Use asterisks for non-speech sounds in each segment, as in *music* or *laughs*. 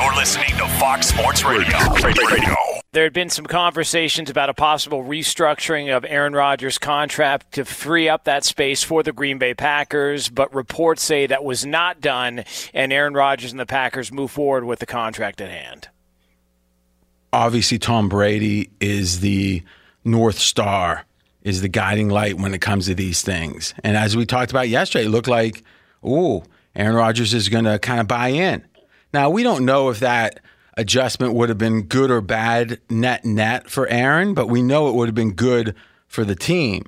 You're listening to Fox Sports Radio. Radio. There had been some conversations about a possible restructuring of Aaron Rodgers' contract to free up that space for the Green Bay Packers, but reports say that was not done, and Aaron Rodgers and the Packers move forward with the contract at hand. Obviously, Tom Brady is the North Star, is the guiding light when it comes to these things. And as we talked about yesterday, it looked like, ooh, Aaron Rodgers is going to kind of buy in. Now, we don't know if that adjustment would have been good or bad net net for Aaron, but we know it would have been good for the team.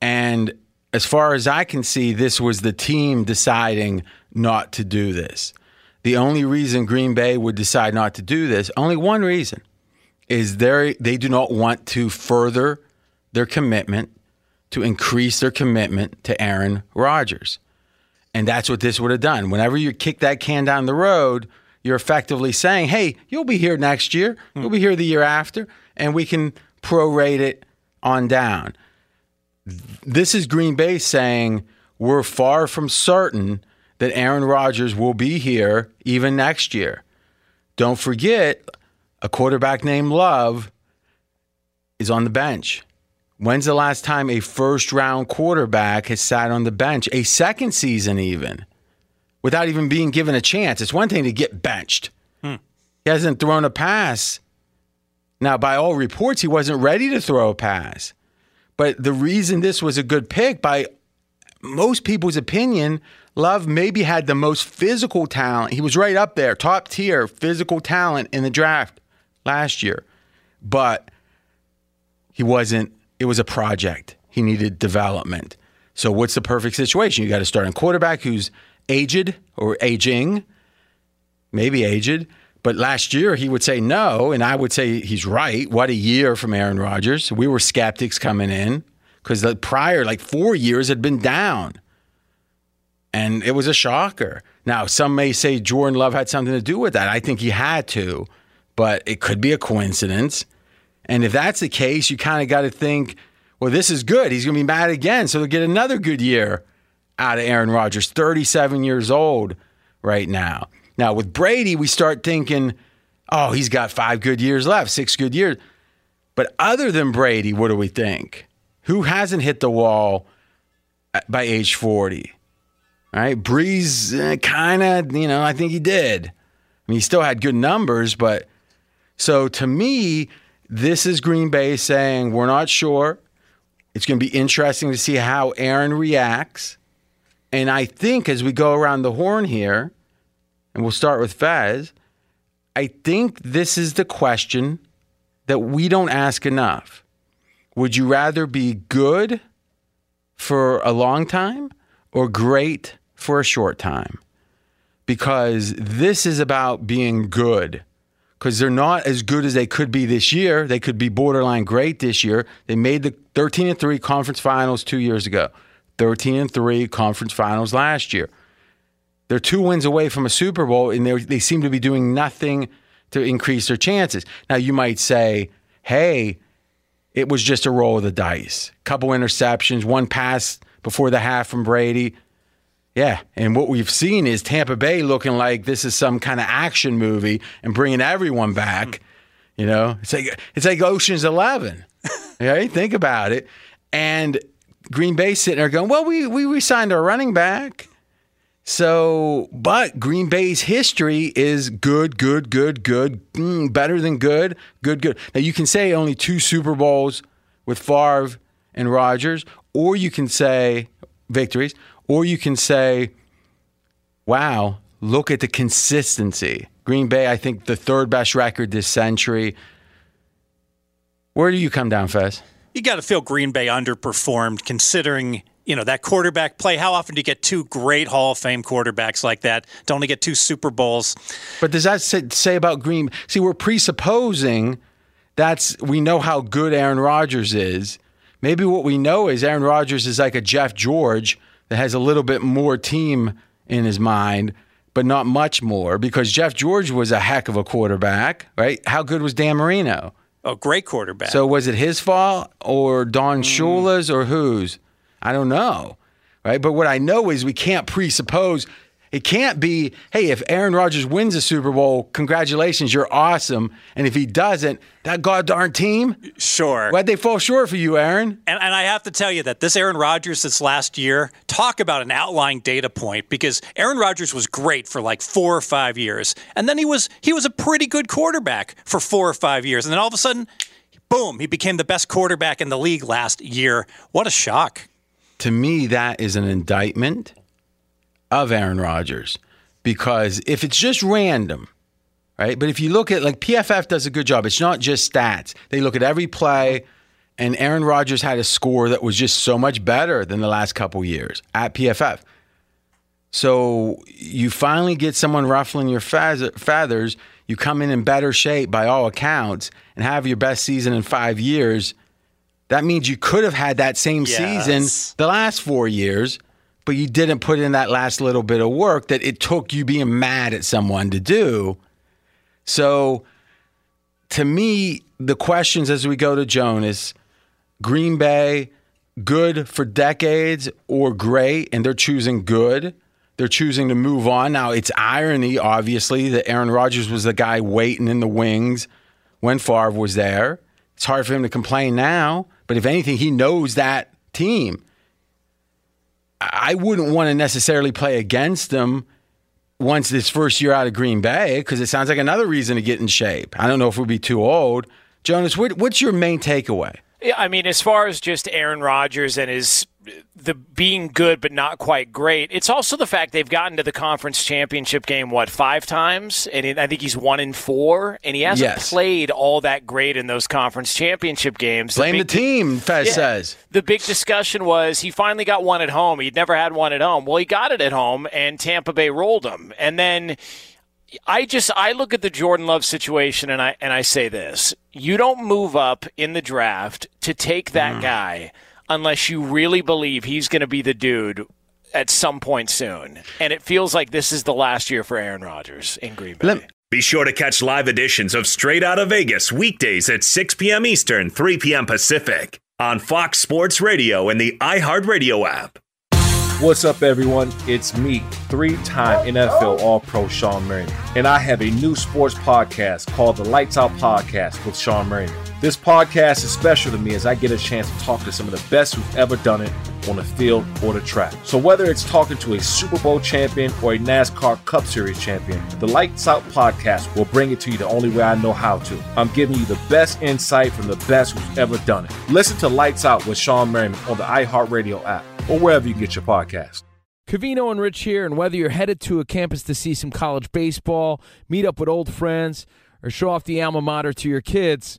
And as far as I can see, this was the team deciding not to do this. The only reason Green Bay would decide not to do this, only one reason, is they they do not want to further their commitment to increase their commitment to Aaron Rodgers. And that's what this would have done. Whenever you kick that can down the road, you're effectively saying, hey, you'll be here next year, hmm. you'll be here the year after, and we can prorate it on down. This is Green Bay saying, we're far from certain that Aaron Rodgers will be here even next year. Don't forget, a quarterback named Love is on the bench. When's the last time a first round quarterback has sat on the bench, a second season even, without even being given a chance? It's one thing to get benched. Hmm. He hasn't thrown a pass. Now, by all reports, he wasn't ready to throw a pass. But the reason this was a good pick, by most people's opinion, Love maybe had the most physical talent. He was right up there, top tier physical talent in the draft last year. But he wasn't it was a project. He needed development. So, what's the perfect situation? You got to start a quarterback who's aged or aging, maybe aged. But last year he would say no, and I would say he's right. What a year from Aaron Rodgers. We were skeptics coming in because the prior, like four years, had been down. And it was a shocker. Now, some may say Jordan Love had something to do with that. I think he had to, but it could be a coincidence. And if that's the case, you kind of got to think, well, this is good. He's going to be mad again. So they'll get another good year out of Aaron Rodgers, 37 years old right now. Now, with Brady, we start thinking, oh, he's got five good years left, six good years. But other than Brady, what do we think? Who hasn't hit the wall by age 40? All right. Brees, eh, kind of, you know, I think he did. I mean, he still had good numbers, but so to me, this is Green Bay saying, we're not sure. It's going to be interesting to see how Aaron reacts. And I think as we go around the horn here, and we'll start with Fez, I think this is the question that we don't ask enough. Would you rather be good for a long time or great for a short time? Because this is about being good. Because they're not as good as they could be this year. They could be borderline great this year. They made the 13 and 3 conference finals two years ago, 13 and 3 conference finals last year. They're two wins away from a Super Bowl, and they seem to be doing nothing to increase their chances. Now, you might say, hey, it was just a roll of the dice. Couple interceptions, one pass before the half from Brady. Yeah, and what we've seen is Tampa Bay looking like this is some kind of action movie and bringing everyone back. You know, it's like it's like Ocean's Eleven. *laughs* right? Think about it. And Green Bay sitting there going, "Well, we we signed our running back." So, but Green Bay's history is good, good, good, good, mm, better than good, good, good. Now, you can say only two Super Bowls with Favre and Rodgers, or you can say victories, or you can say, wow, look at the consistency. Green Bay, I think, the third best record this century. Where do you come down, Fez? You got to feel Green Bay underperformed considering you know that quarterback play. How often do you get two great Hall of Fame quarterbacks like that? To only get two Super Bowls. But does that say, say about Green? See, we're presupposing that's we know how good Aaron Rodgers is. Maybe what we know is Aaron Rodgers is like a Jeff George that has a little bit more team in his mind, but not much more because Jeff George was a heck of a quarterback, right? How good was Dan Marino? A great quarterback. So was it his fault or Don mm. Shula's or whose? I don't know. Right. But what I know is we can't presuppose it can't be, hey, if Aaron Rodgers wins a Super Bowl, congratulations, you're awesome. And if he doesn't, that goddamn team. Sure. Why'd they fall short for you, Aaron? And, and I have to tell you that this Aaron Rodgers this last year, talk about an outlying data point because Aaron Rodgers was great for like four or five years. And then he was he was a pretty good quarterback for four or five years. And then all of a sudden, boom, he became the best quarterback in the league last year. What a shock to me, that is an indictment of Aaron Rodgers because if it's just random, right? But if you look at like PFF does a good job, it's not just stats. They look at every play, and Aaron Rodgers had a score that was just so much better than the last couple years at PFF. So you finally get someone ruffling your feathers. You come in in better shape by all accounts and have your best season in five years that means you could have had that same yes. season the last four years, but you didn't put in that last little bit of work that it took you being mad at someone to do. So, to me, the questions as we go to Jonas Green Bay, good for decades or great, and they're choosing good. They're choosing to move on. Now, it's irony, obviously, that Aaron Rodgers was the guy waiting in the wings when Favre was there. It's hard for him to complain now. But if anything, he knows that team. I wouldn't want to necessarily play against them once this first year out of Green Bay because it sounds like another reason to get in shape. I don't know if we'd be too old. Jonas, what's your main takeaway? Yeah, I mean, as far as just Aaron Rodgers and his the being good but not quite great. It's also the fact they've gotten to the conference championship game what five times, and I think he's one in four, and he hasn't yes. played all that great in those conference championship games. Blame the, big, the team, Fez yeah, says. The big discussion was he finally got one at home. He'd never had one at home. Well, he got it at home, and Tampa Bay rolled him, and then. I just I look at the Jordan Love situation and I and I say this: you don't move up in the draft to take that mm. guy unless you really believe he's going to be the dude at some point soon. And it feels like this is the last year for Aaron Rodgers in Green Bay. Let- be sure to catch live editions of Straight Out of Vegas weekdays at 6 p.m. Eastern, 3 p.m. Pacific on Fox Sports Radio and the iHeartRadio app. What's up, everyone? It's me, three time NFL All Pro Shawne Merriman, and I have a new sports podcast called the Lights Out Podcast with Shawne Merriman. This podcast is special to me as I get a chance to talk to some of the best who've ever done it on the field or the track. So whether it's talking to a Super Bowl champion or a NASCAR Cup Series champion, the Lights Out podcast will bring it to you the only way I know how to. I'm giving you the best insight from the best who's ever done it. Listen to Lights Out with Shawne Merriman on the iHeartRadio app or wherever you get your podcast. Cavino and Rich here, and whether you're headed to a campus to see some college baseball, meet up with old friends, or show off the alma mater to your kids,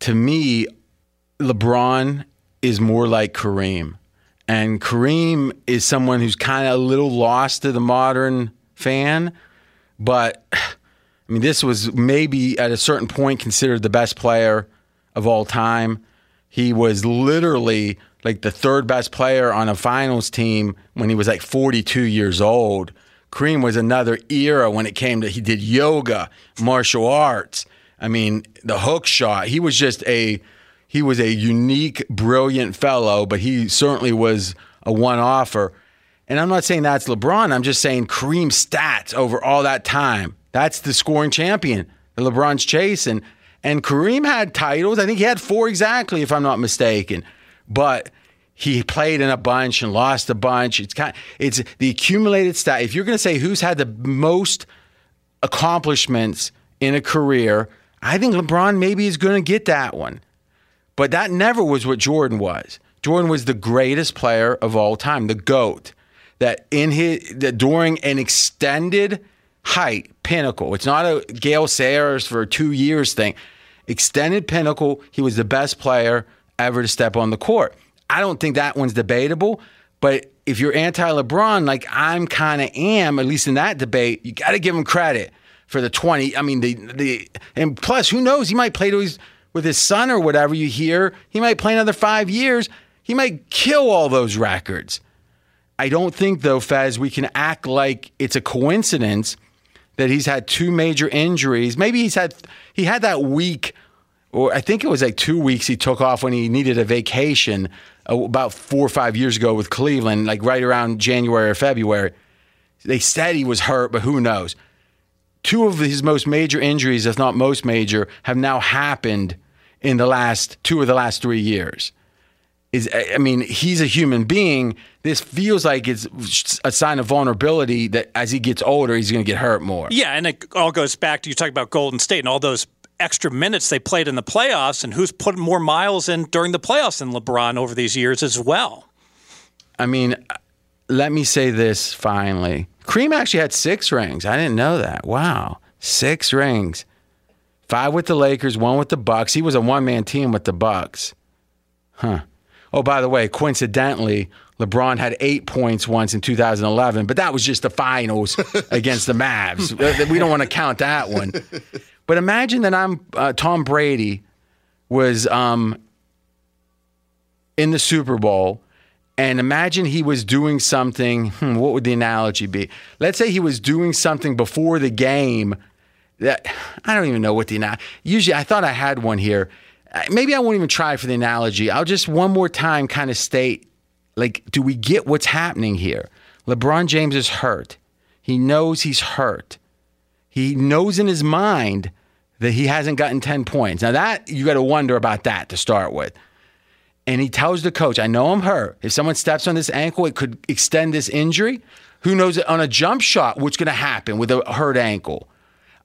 to me, LeBron is more like Kareem. And Kareem is someone who's kind of a little lost to the modern fan. But, I mean, this was maybe at a certain point considered the best player of all time. He was literally like the third best player on a finals team when he was like 42 years old. Kareem was another era when it came to he did yoga, martial arts. I mean, the hook shot. He was just a he was a unique, brilliant fellow, but he certainly was a one-offer. And I'm not saying that's LeBron. I'm just saying Kareem's stats over all that time. That's the scoring champion that LeBron's chasing. And Kareem had titles. I think he had four exactly, if I'm not mistaken. But he played in a bunch and lost a bunch. It's kind of, it's the accumulated stat. If you're going to say who's had the most accomplishments in a career, I think LeBron maybe is going to get that one. But that never was what Jordan was. Jordan was the greatest player of all time, the GOAT. That in his that during an extended height pinnacle, it's not a Gale Sayers for two years thing. Extended pinnacle, he was the best player ever to step on the court. I don't think that one's debatable, but if you're anti LeBron, like I'm kind of am, at least in that debate, you got to give him credit for the 20. I mean, the the and plus, who knows? He might play to his with his son or whatever, you hear he might play another five years. He might kill all those records. I don't think, though, Fez, we can act like it's a coincidence that he's had two major injuries. Maybe he's had he had that week, or I think it was like two weeks he took off when he needed a vacation uh, about four or five years ago with Cleveland, like right around January or February. They said he was hurt, but who knows? Two of his most major injuries, if not most major, have now happened in the last two of the last three years. Is I mean, he's a human being. This feels like it's a sign of vulnerability that as he gets older, he's going to get hurt more. Yeah, and it all goes back to you talk about Golden State and all those extra minutes they played in the playoffs, and who's put more miles in during the playoffs than LeBron over these years as well. I mean, let me say this finally. Kareem actually had six rings. I didn't know that. Wow, six rings. Five with the Lakers, one with the Bucks. He was a one-man team with the Bucks. Huh. Oh, by the way, coincidentally, LeBron had eight points once in 2011, but that was just the finals *laughs* against the Mavs. We don't want to count that one. But imagine that I'm uh, Tom Brady was um, in the Super Bowl, and imagine he was doing something. Hmm, what would the analogy be? Let's say he was doing something before the game. That I don't even know what the analogy. Usually, I thought I had one here. Uh, maybe I won't even try for the analogy. I'll just one more time kind of state like, do we get what's happening here? LeBron James is hurt. He knows he's hurt. He knows in his mind that he hasn't gotten 10 points. Now, that you got to wonder about that to start with. And he tells the coach, I know I'm hurt. If someone steps on this ankle, it could extend this injury. Who knows on a jump shot what's going to happen with a hurt ankle?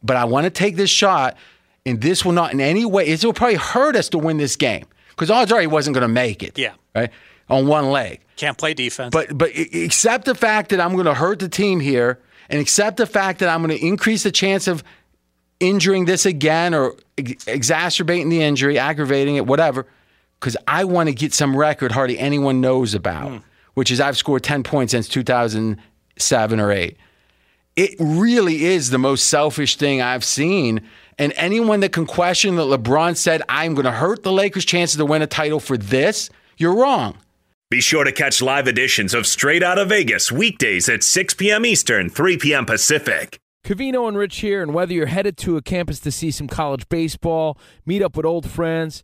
But I want to take this shot, and this will not in any way, it will probably hurt us to win this game because odds are he wasn't going to make it. Yeah. Right? On one leg. Can't play defense. But but accept the fact that I'm going to hurt the team here, and accept the fact that I'm going to increase the chance of injuring this again or ex- exacerbating the injury, aggravating it, whatever, because I want to get some record hardly anyone knows about, mm. which is I've scored 10 points since 2007 or 8. It really is the most selfish thing I've seen. And anyone that can question that LeBron said, I'm going to hurt the Lakers' chances to win a title for this, you're wrong. Be sure to catch live editions of Straight Out of Vegas weekdays at 6 p.m. Eastern, 3 p.m. Pacific. Cavino and Rich here, and whether you're headed to a campus to see some college baseball, meet up with old friends,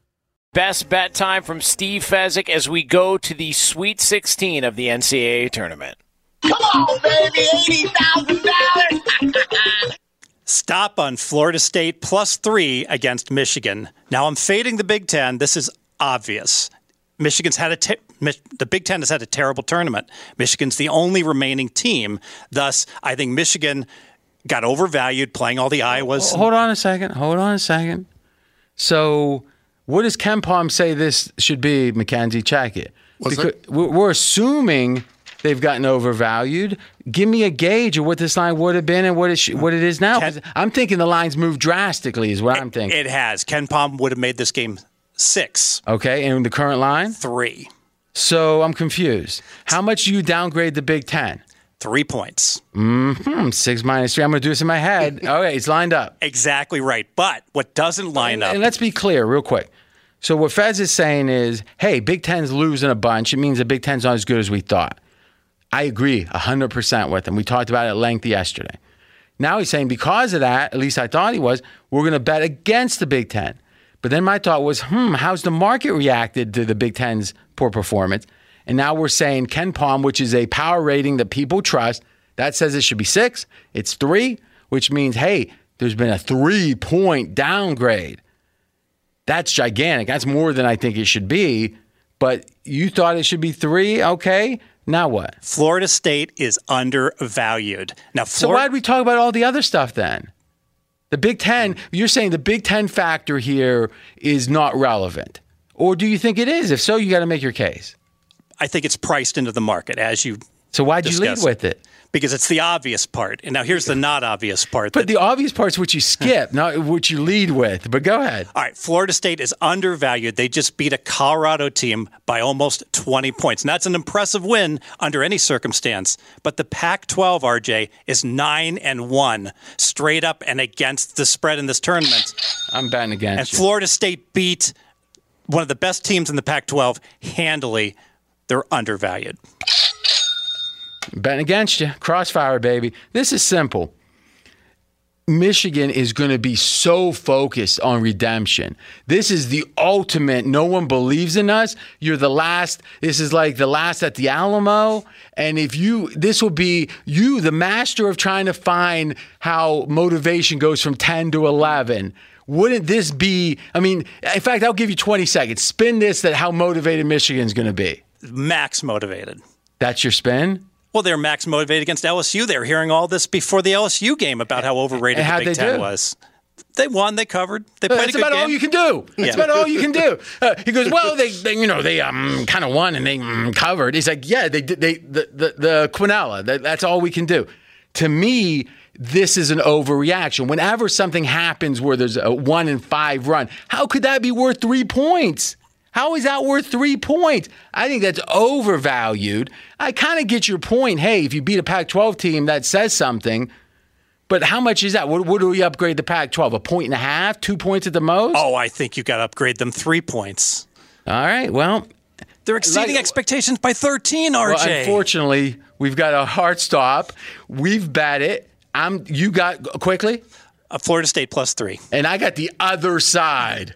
Best bet time from Steve Fezzik as we go to the Sweet 16 of the NCAA tournament. Come on, baby, $80,000. *laughs* Stop on Florida State plus three against Michigan. Now I'm fading the Big Ten. This is obvious. Michigan's had a te- the Big Ten has had a terrible tournament. Michigan's the only remaining team. Thus, I think Michigan got overvalued playing all the Iowas. Hold on a second. Hold on a second. So what does KenPom say this should be, Mackenzie? Check it. Because we're assuming they've gotten overvalued. Give me a gauge of what this line would have been and what it sh- what it is now. Ken- I'm thinking the line's moved drastically. Is what I'm thinking. It has. KenPom would have made this game six, okay, and the current line. three, So I'm confused. How much do you downgrade the Big Ten? Three points. Hmm, six minus three. I'm going to do this in my head. *laughs* Okay, it's lined up. Exactly right. But what doesn't line up? And let's be clear, real quick. So what Fez is saying is, hey, Big Ten's losing a bunch. It means the Big Ten's not as good as we thought. I agree 100% with him. We talked about it at length yesterday. Now he's saying because of that, at least I thought he was, we're going to bet against the Big Ten. But then my thought was, hmm, how's the market reacted to the Big Ten's poor performance? And now we're saying KenPom, which is a power rating that people trust, that says it should be six. It's three, which means, hey, there's been a three point downgrade. That's gigantic. That's more than I think it should be. But you thought it should be three? Okay. Now what? Florida State is undervalued. Now, So Florida, why'd we talk about all the other stuff then? The Big Ten, you're saying the Big Ten factor here is not relevant. Or do you think it is? If so, you got to make your case. I think it's priced into the market as you So why'd you lead with it? because it's the obvious part. And now here's the not obvious part. But that- the obvious part's what you skip, not what you lead with. But go ahead. all right, Florida State is undervalued. They just beat a Colorado team by almost 20 points. And that's an impressive win under any circumstance. But the Pac-12, RJ, is 9 and 1 straight up and against the spread in this tournament. I'm betting against And you. Florida State beat one of the best teams in the Pac-12 handily. They're undervalued. betting against you. Crossfire, baby. This is simple. Michigan is going to be so focused on redemption. This is the ultimate. No one believes in us. You're the last. This is like the last at the Alamo. And if you, this will be you, the master of trying to find how motivation goes from 10 to 11. Wouldn't this be? I mean, in fact, I'll give you 20 seconds. Spin this that how motivated Michigan's going to be. Max motivated. That's your spin? Well, they're max motivated against LSU. They were hearing all this before the LSU game about how overrated the Big Ten do? was. They won. They covered. They played That's a good about game. all you can do. That's Yeah. about all you can do. *laughs* Uh, he goes, well, they, they you know, they um, kind of won and they um, covered. He's like, yeah, they did. They the the, the Quinella. That, that's all we can do. To me, this is an overreaction. Whenever something happens where there's a one in five run, how could that be worth three points? How is that worth three points? I think that's overvalued. I kind of get your point. Hey, if you beat a Pac 12 team, that says something. But how much is that? What, what do we upgrade the Pac 12? A point and a half? Two points at the most? Oh, I think you got to upgrade them three points. All right. Well, They're exceeding Like- expectations by 13, RJ. well, unfortunately, we've got a hard stop. We've bet it. I'm. You got quickly, Uh, Florida State plus three. and I got the other side.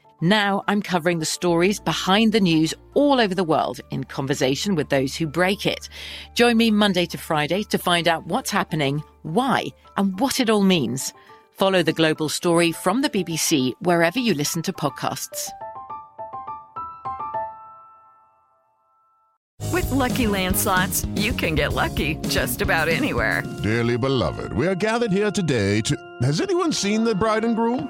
Now I'm covering the stories behind the news all over the world in conversation with those who break it. Join me Monday to Friday to find out what's happening, why, and what it all means. Follow the global story from the BBC wherever you listen to podcasts. With Lucky Land slots, you can get lucky just about anywhere. Dearly beloved, we are gathered here today to. Has anyone seen the bride and groom?